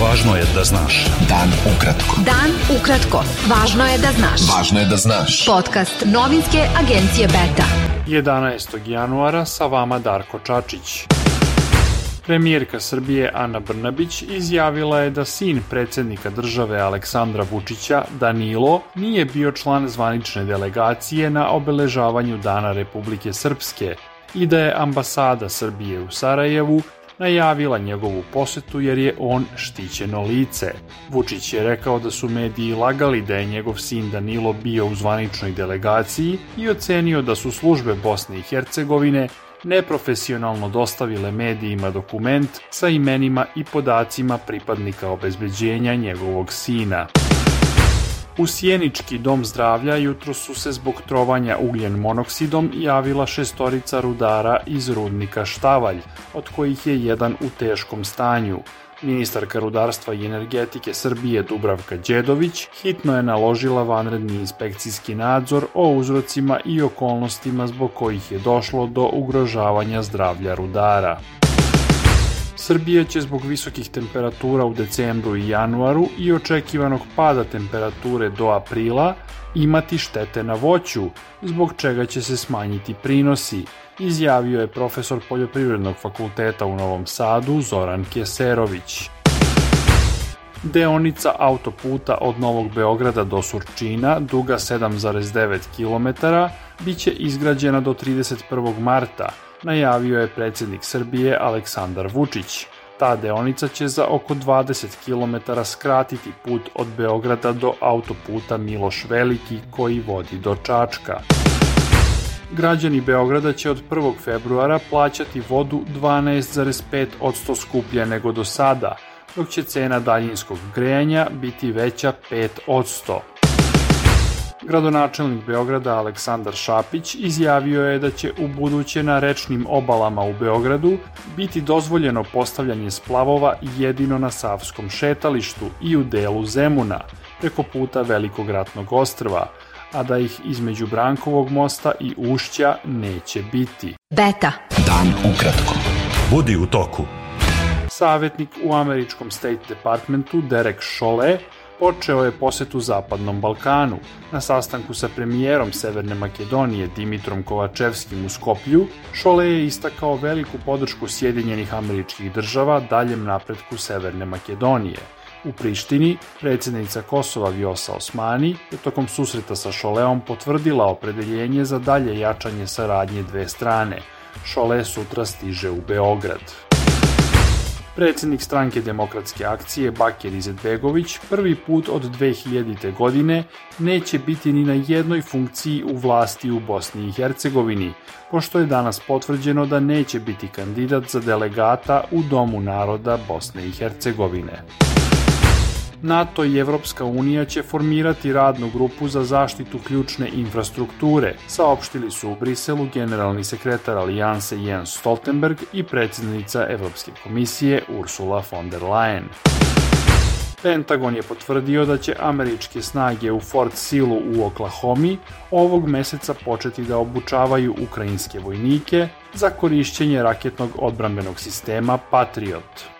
Važno je da znaš. Dan ukratko. Dan ukratko. Važno je da znaš. Važno je da znaš. Podcast novinske agencije Beta. 11. januara sa vama Darko Čačić. Premijerka Srbije Ana Brnabić izjavila je da sin predsednika države Aleksandra Vučića, Danilo, nije bio član zvanične delegacije na obeležavanju Dana Republike Srpske i da je ambasada Srbije u Sarajevu najavila njegovu posetu jer je on štićeno lice. Vučić je rekao da su mediji lagali da je njegov sin Danilo bio u zvaničnoj delegaciji i ocenio da su službe Bosne i Hercegovine neprofesionalno dostavile medijima dokument sa imenima i podacima pripadnika obezbeđenja njegovog sina. U Sjenički dom zdravlja jutro su se zbog trovanja ugljen monoksidom javila šestorica rudara iz rudnika Štavalj, od kojih je jedan u teškom stanju. Ministarka rudarstva i energetike Srbije Dubravka Đedović hitno je naložila vanredni inspekcijski nadzor o uzrocima i okolnostima zbog kojih je došlo do ugrožavanja zdravlja rudara. Srbija će zbog visokih temperatura u decembru i januaru i očekivanog pada temperature do aprila imati štete na voću, zbog čega će se smanjiti prinosi, izjavio je profesor Poljoprivrednog fakulteta u Novom Sadu Zoran Kjeserović. Deonica autoputa od Novog Beograda do Surčina, duga 7,9 km, biće izgrađena do 31. marta, najavio je predsednik Srbije Aleksandar Vučić. Ta deonica će za oko 20 km skratiti put od Beograda do autoputa Miloš Veliki koji vodi do Čačka. Građani Beograda će od 1. februara plaćati vodu 12,5% skuplje nego do sada, dok će cena daljinskog grejanja biti veća 5%. Gradonačelnik Beograda Aleksandar Šapić izjavio je da će u buduće na rečnim obalama u Beogradu biti dozvoljeno postavljanje splavova jedino na Savskom šetalištu i u delu Zemuna, preko puta Velikog ratnog ostrva, a da ih između Brankovog mosta i Ušća neće biti. Beta. Dan ukratko. Budi u toku. Savetnik u američkom State Departmentu Derek Chollet počeo je posetu Zapadnom Balkanu. Na sastanku sa premijerom Severne Makedonije Dimitrom Kovačevskim u Skoplju, Šole je istakao veliku podršku Sjedinjenih američkih država daljem napretku Severne Makedonije. U Prištini, predsednica Kosova Vjosa Osmani je tokom susreta sa Šoleom potvrdila opredeljenje za dalje jačanje saradnje dve strane. Šole sutra stiže u Beograd. Predsednik stranke demokratske akcije Bakir Izetbegović prvi put od 2000. godine neće biti ni na jednoj funkciji u vlasti u Bosni i Hercegovini, pošto je danas potvrđeno da neće biti kandidat za delegata u Domu naroda Bosne i Hercegovine. NATO i Evropska unija će formirati radnu grupu za zaštitu ključne infrastrukture, saopštili su u Briselu generalni sekretar Alijanse Jens Stoltenberg i predsednica Evropske komisije Ursula von der Leyen. Pentagon je potvrdio da će američke snage u Fort Silu u Oklahomi ovog meseca početi da obučavaju ukrajinske vojnike za korišćenje raketnog odbrambenog sistema Patriot.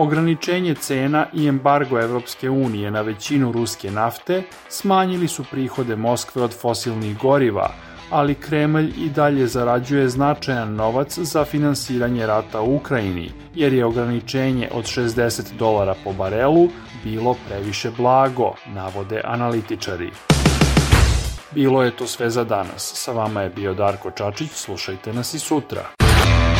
Ograničenje cena i embargo Evropske unije na većinu ruske nafte smanjili su prihode Moskve od fosilnih goriva, ali Kremelj i dalje zarađuje značajan novac za finansiranje rata u Ukrajini, jer je ograničenje od 60 dolara po barelu bilo previše blago, navode analitičari. Bilo je to sve za danas. Sa vama je bio Darko Čačić, slušajte nas i sutra.